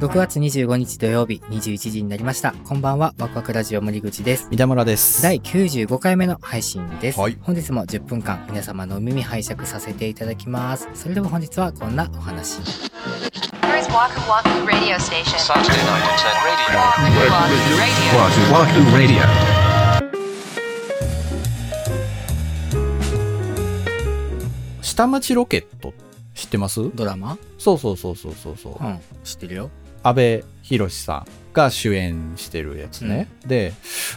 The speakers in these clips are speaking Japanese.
6月25日土曜日21時になりました。こんばんは、ワクワクラジオ森口です。三田村です。第95回目の配信です。はい本日も10分間皆様のお耳拝借させていただきます。それでは本日はこんなお話。Here is Waku Waku Radio Station. Saturday night at 10 radio. Waku Waku Radio. Wahoo Wahoo Radio. 下町ロケット知ってます？ドラマ？そうそうそうそうそうそう。うん、知ってるよ。安部寛さんが主演してるやつね。で、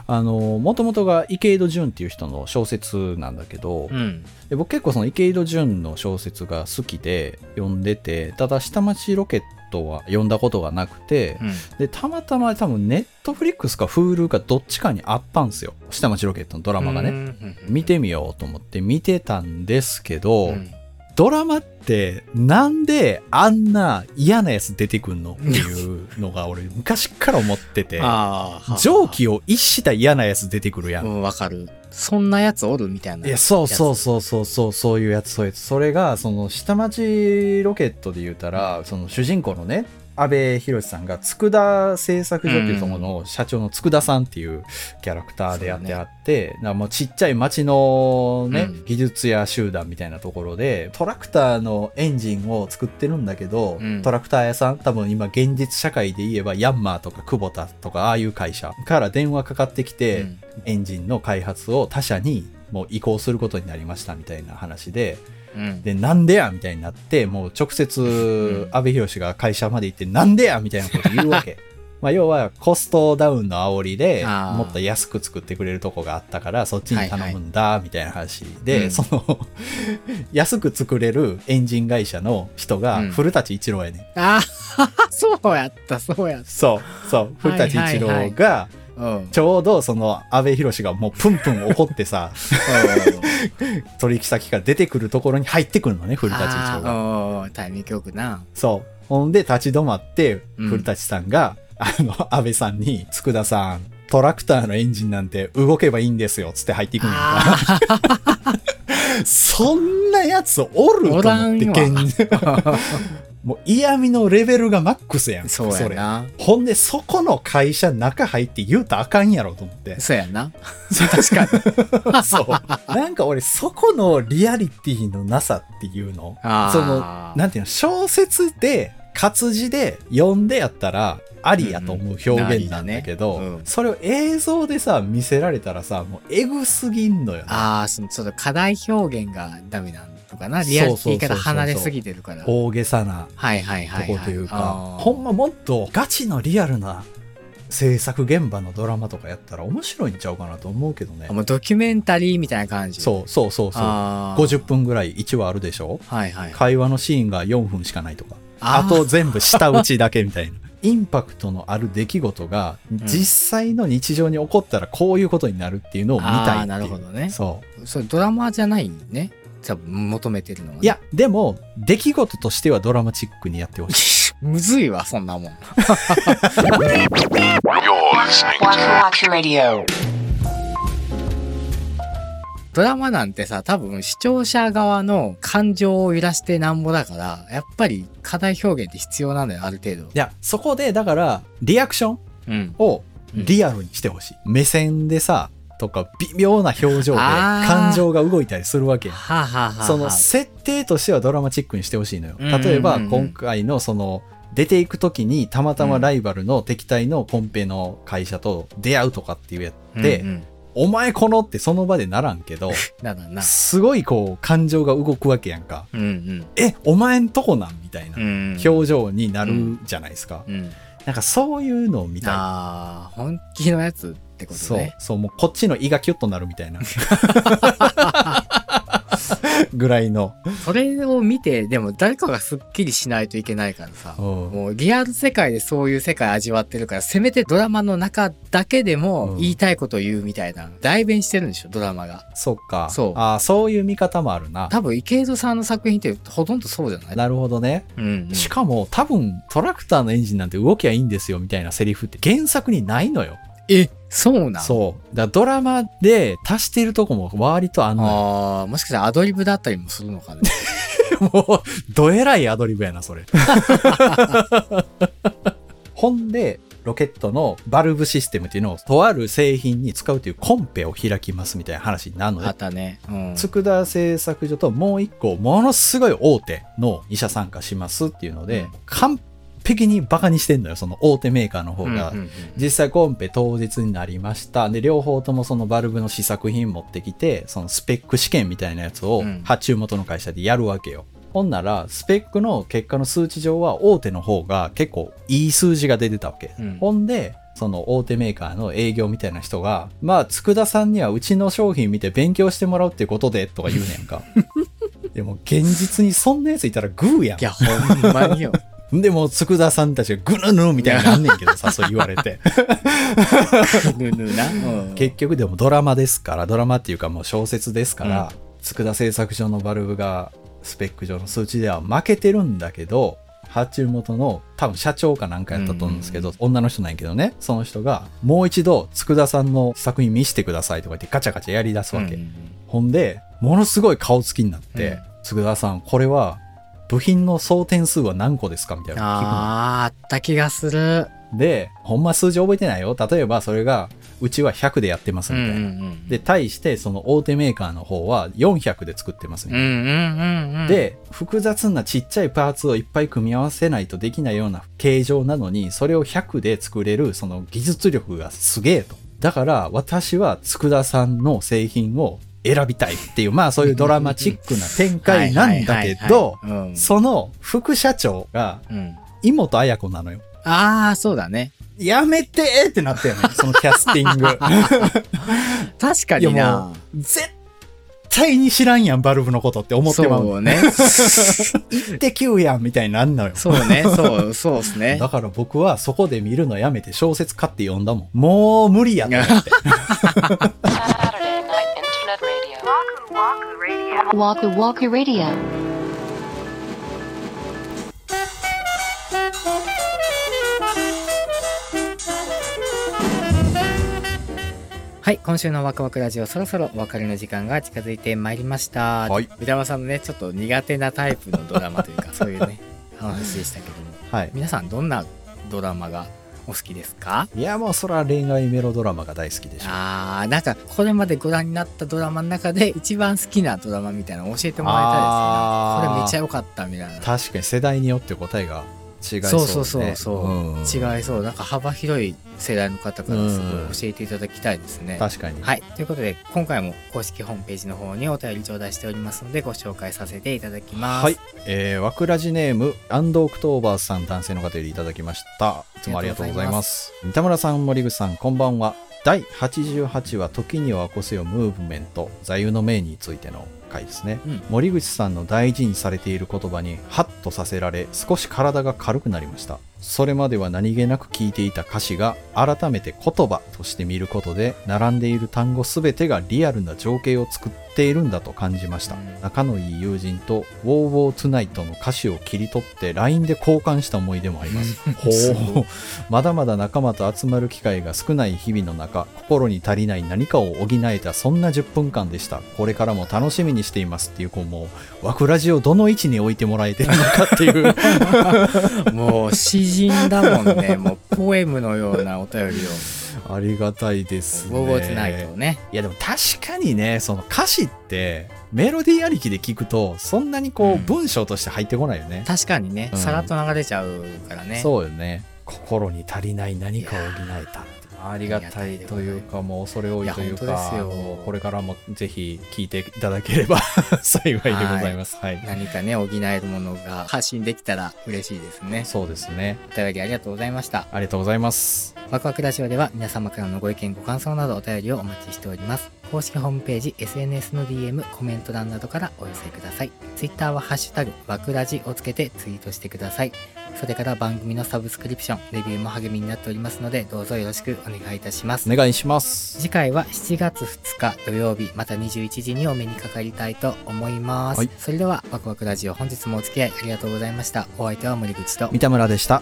あの、もともとが池井戸潤っていう人の小説なんだけど、うん。で僕結構その池井戸潤の小説が好きで読んでて、ただ下町ロケットは読んだことがなくて、うん。で、たまたま多分ネットフリックスか Hulu かどっちかにあったんですよ。下町ロケットのドラマがね。ね見てみようと思って見てたんですけど、うんドラマってなんであんな嫌なやつ出てくんの？っていうのが俺昔から思ってて、蒸気を逸した嫌なやつ出てくるや。うんん、わかる。そんなやつおるみたいな。いや、そうそうそうそうそう、そういうやつ、そういうやつ。それが、その、下町ロケットで言うたら、その主人公のね、安部寛さんが、佃製作所っていうところの社長の佃さんっていうキャラクターでやってあって、だからもうちっちゃい町のね、うん。技術屋集団みたいなところで、トラクターのエンジンを作ってるんだけど、うん。トラクター屋さん、多分今現実社会で言えばヤンマーとかクボタとかああいう会社から電話かかってきて、うん。エンジンの開発を他社にもう移行することになりましたみたいな話で、うん。で、なんでやみたいになって、もう直接ん安部寛が会社まで行って、なんでやみたいなこと言うわけ。まあ要はコストダウンの煽りでもっと安く作ってくれるとこがあったからそっちに頼むんだみたいな話で、うんその 安く作れるエンジン会社の人がうん古舘一郎やねん。ああ、そうやった、そうやっそう、そう、古舘一郎がた。うん。ちょうどその安部寛がもうプンプン怒ってさ、取引先から出てくるところに入ってくるのね、古舘一郎が。タイミングよくな。そう。ほんで立ち止まって、うん古舘さんが、あの、安倍さんに、佃さん、トラクターのエンジンなんて動けばいいんですよ、つって入っていくんやんか。そんなやつおると思って現もう嫌味のレベルがマックスやん。そうやれな。ほんで、そこの会社中入って言うたらあかんやろと思って。そうやな。確かに。そう。なんか俺、そこのリアリティのなさっていうの？その、なんていうの、小説で、活字で読んでやったら、ありやと思う表現なんだけど、うんうんうんそれを映像でさ、見せられたらさ、もうエグすぎんのよね。ああ、そのちょっと課題表現がダメなのかな。リアリティから離れすぎてるから。大げさなはいはいとはい、はい。こというか、あーほんまもっとガチのリアルな制作現場のドラマとかやったら面白いんちゃうかなと思うけどねあ。もうドキュメンタリーみたいな感じ。う。そうそうそうそう。あー50分ぐらい1話あるでしょ？はいはい。会話のシーンが4分しかないとか。あと全部下打ちだけみたいな。インパクトのある出来事が実際の日常に起こったらこういうことになるっていうのを見たいっていう。あーなるほどねそう。それドラマじゃないね。多分求めてるのは、ね。いや、でも、出来事としてはドラマチックにやってほしい。むずいわ、そんなもん。ドラマなんてさ、多分視聴者側の感情を揺らしてなんぼだから、やっぱり課題表現って必要なんだよ、ある程度い。や、そこで、だから、リアクションうん。をリアルにしてほしい。目線でさ、とか、微妙な表情で感情が動いたりするわけその設定としてはドラマチックにしてほしいのよ。うんうんうんうん例えば今回のその出ていく時にたまたまライバルの敵対のコンペの会社と出会うとかっていうやって、うんうんお前このってその場でならんけど。すごいこう感情が動くわけやんか。うんうん。え、お前んとこなんみたいなうん。表情になるじゃないですか。うん。なんかそういうのを見たい。ああ、本気のやつ？ってことそうね。、そう、もうこっちの胃がキュッとなるみたいな。ぐらいの。それを見て、でも誰かがスッキリしないといけないからさ。うんもうリアル世界でそういう世界味わってるから、せめてドラマの中だけでもうん言いたいことを言うみたいな、代弁してるんでしょ、ドラマが。そっか。そうあーそういう見方もあるな。多分池井戸さんの作品ってほとんどそうじゃない？なるほどね。うん、うん。しかも多分トラクターのエンジンなんて動きゃいいんですよみたいなセリフって原作にないのよ。え、そうなん？そう。だドラマで足してるとこも割とあんのよ。ああ、もしかしたらアドリブだったりもするのかね。もう、どえらいアドリブやな、それ。ほんで、ロケットのバルブシステムっていうのをとある製品に使うというコンペを開きますみたいな話になるのあっよ。たね。うん。佃製作所ともう一個、ものすごい大手の医者参加しますっていうので、うん完璧にバカにしてんのよ、その大手メーカーの方が。うんうんうん実際コンペ当日になりました。で、両方ともそのバルブの試作品持ってきて、そのスペック試験みたいなやつをうん発注元の会社でやるわけよ。ほんなら、スペックの結果の数値上は大手の方が結構いい数字が出てたわけ。うんほんで、その大手メーカーの営業みたいな人が、まあ、佃さんにはうちの商品見て勉強してもらうってことで、とか言うねんか。でも、現実にそんなやついたらグーやんい。や、ほんまによ。でも、佃さんたちがぐぬぬみたいになんねんけどさ、そう言われて。ぬぬな。うん結局でもドラマですから、ドラマっていうかもう小説ですから、佃製作所のバルブがスペック上の数値では負けてるんだけど、発注元の多分社長かなんかやったと思うんですけど、女の人なんやけどね、その人がもう一度佃さんの作品見せてくださいとか言ってガチャガチャやり出すわけ。うんほんで、ものすごい顔つきになって、うん佃さん、これは部品の総点数は何個ですかみたいな。あー、あった気がする。で、ほんま数字覚えてないよ。例えばそれが、うちは100でやってますみたいな。んで、対して、その大手メーカーの方は400で作ってますね。うんうんうんうん。、で、複雑なちっちゃいパーツをいっぱい組み合わせないとできないような形状なのに、それを100で作れる、その技術力がすげえと。だから、私は佃さんの製品を選びたいっていう、まあそういうドラマチックな展開なんだけど、その副社長がうん。妹彩子なのよ。あー、そうだね。やめてーってなったよね、そのキャスティング。確かにな絶対に知らんやん、バルブのことって思ってまうの。そうね。1.9やんみたいになんのよ。そうね。そう、そうっすね。だから僕はそこで見るのやめて小説買って読んだもん。もう無理やと思って。Waku Waku Radio. はい、今週のワクワクラジオ、そろそろお別れの時間が近づいてまいりました。はい三玉さんのね、ちょっと苦手なタイプのドラマというか、そういうね、話でしたけども。はい。皆さん、どんなドラマがお好きですか？いや、もうそれは恋愛メロドラマが大好きでしょ。あー、なんか、これまでご覧になったドラマの中で一番好きなドラマみたいなの教えてもらいたいですね。これめっちゃ良かったみたいな。確かに世代によって答えが違いそそううそうねそうそう、ん違いそうなんか幅広い世代の方からすごい教えていただきたいですね、確かに。はいということで今回も公式ホームページの方にお便り頂戴しておりますのでご紹介させていただきますはい。えー、わくらじネーム、アンドオクトーバーさん男性の方よりいただきました。いつもありがとうございます。三田村さん、森口さん、こんばんは。第88話、時には起こせよムーブメント、座右の銘についての回ですね。うん森口さんの大事にされている言葉にハッとさせられ少し体が軽くなりましたそれまでは何気なく聞いていた歌詞が改めて言葉として見ることで並んでいる単語すべてがリアルな情景を作っているんだと感じました、うん。仲のいい友人と「Wow Wow Tonight」の歌詞を切り取って LINE で交換した思い出もあります。すほう。まだまだ仲間と集まる機会が少ない日々の中心に足りない何かを補えたそんな10分間でした。これからも楽しみにしていますっていうこうもう枠ラジをどの位置に置いてもらえてるのかっていう。もう詩人だもんね。もうポエムのようなお便りを。ありがたいです「ね。ウォーウォーツナイト」をね。いやでも確かにねその歌詞ってメロディーありきで聞くとそんなにこう、うん。文章として入ってこないよね。確かにね、うん。さらっと流れちゃうからね。そうよね。心に足りない何かを補えたありがたいというかもう恐れ多いというかこれからもぜひ聞いていただければ 幸いでございます。はい、何かね補えるものが発信できたら嬉しいですね。そうですね。お便りありがとうございました。ありがとうございます。ワクワクラジオでは皆様からのご意見ご感想などお便りをお待ちしております公式ホームページ SNS の DM コメント欄などからお寄せください。Twitter はハッシュタグワクラジをつけてツイートしてください。それから番組のサブスクリプションレビューも励みになっておりますのでどうぞよろしくお願いいたします。お願いします。次回は7月2日土曜日また21時にお目にかかりたいと思います、はい。それではワクワクラジオ本日もお付き合いありがとうございました。お相手は森口と。三田村でした